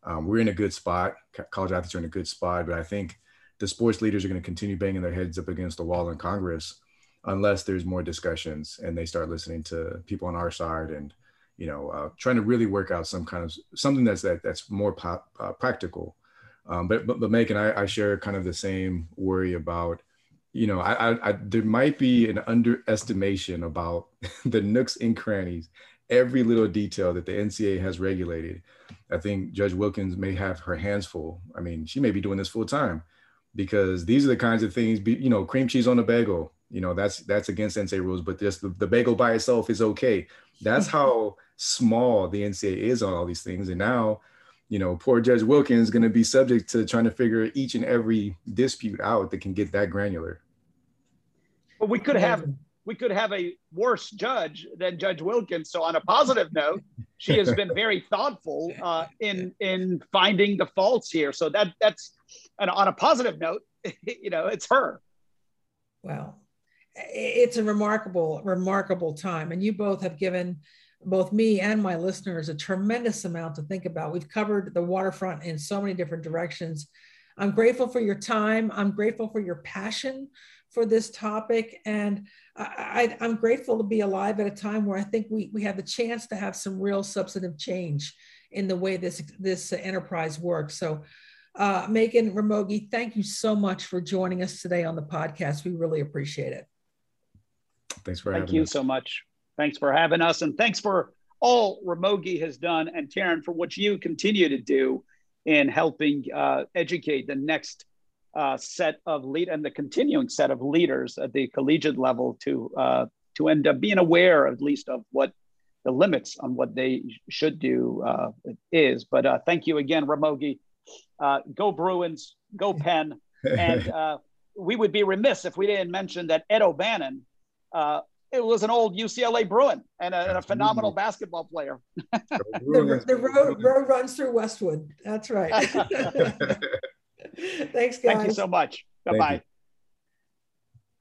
Um, we're in a good spot. College athletes are in a good spot, but I think the sports leaders are going to continue banging their heads up against the wall in Congress unless there's more discussions and they start listening to people on our side and you know, uh, trying to really work out some kind of something that's that that's more pop, uh, practical. Um, but, but but Makan, I, I share kind of the same worry about, you know, I, I, I there might be an underestimation about the nooks and crannies, every little detail that the NCAA has regulated. I think Judge Wilkins may have her hands full. I mean, she may be doing this full time because these are the kinds of things, you know, cream cheese on a bagel, you know, that's that's against NCAA rules, but just the, the bagel by itself is okay. That's how small the NCAA is on all these things. And now, you know, poor Judge Wilkins is going to be subject to trying to figure each and every dispute out that can get that granular. But we could have we could have a worse judge than Judge Wilkins. So on a positive note, she has been very thoughtful uh, in in finding the faults here. So that that's and on a positive note, you know, it's her. Well, it's a remarkable, remarkable time, and you both have given both me and my listeners a tremendous amount to think about. We've covered the waterfront in so many different directions. I'm grateful for your time. I'm grateful for your passion for this topic. And I, am grateful to be alive at a time where I think we, we have the chance to have some real substantive change in the way this, this enterprise works. So, uh, Makan Ramogi, thank you so much for joining us today on the podcast. We really appreciate it. Thanks for thank having us. Thank you so much. Thanks for having us. And thanks for all Ramogi has done and Taryn for what you continue to do in helping uh, educate the next uh, set of lead and the continuing set of leaders at the collegiate level to uh, to end up being aware at least of what the limits on what they should do uh, is. But uh, thank you again, Ramogi. Uh, go Bruins, go Penn, and we would be remiss if we didn't mention that Ed O'Bannon it was an old UCLA Bruin and a, and a phenomenal basketball player. the, the road, road runs through Westwood. That's right. Thanks, guys. Thank you so much. Bye bye.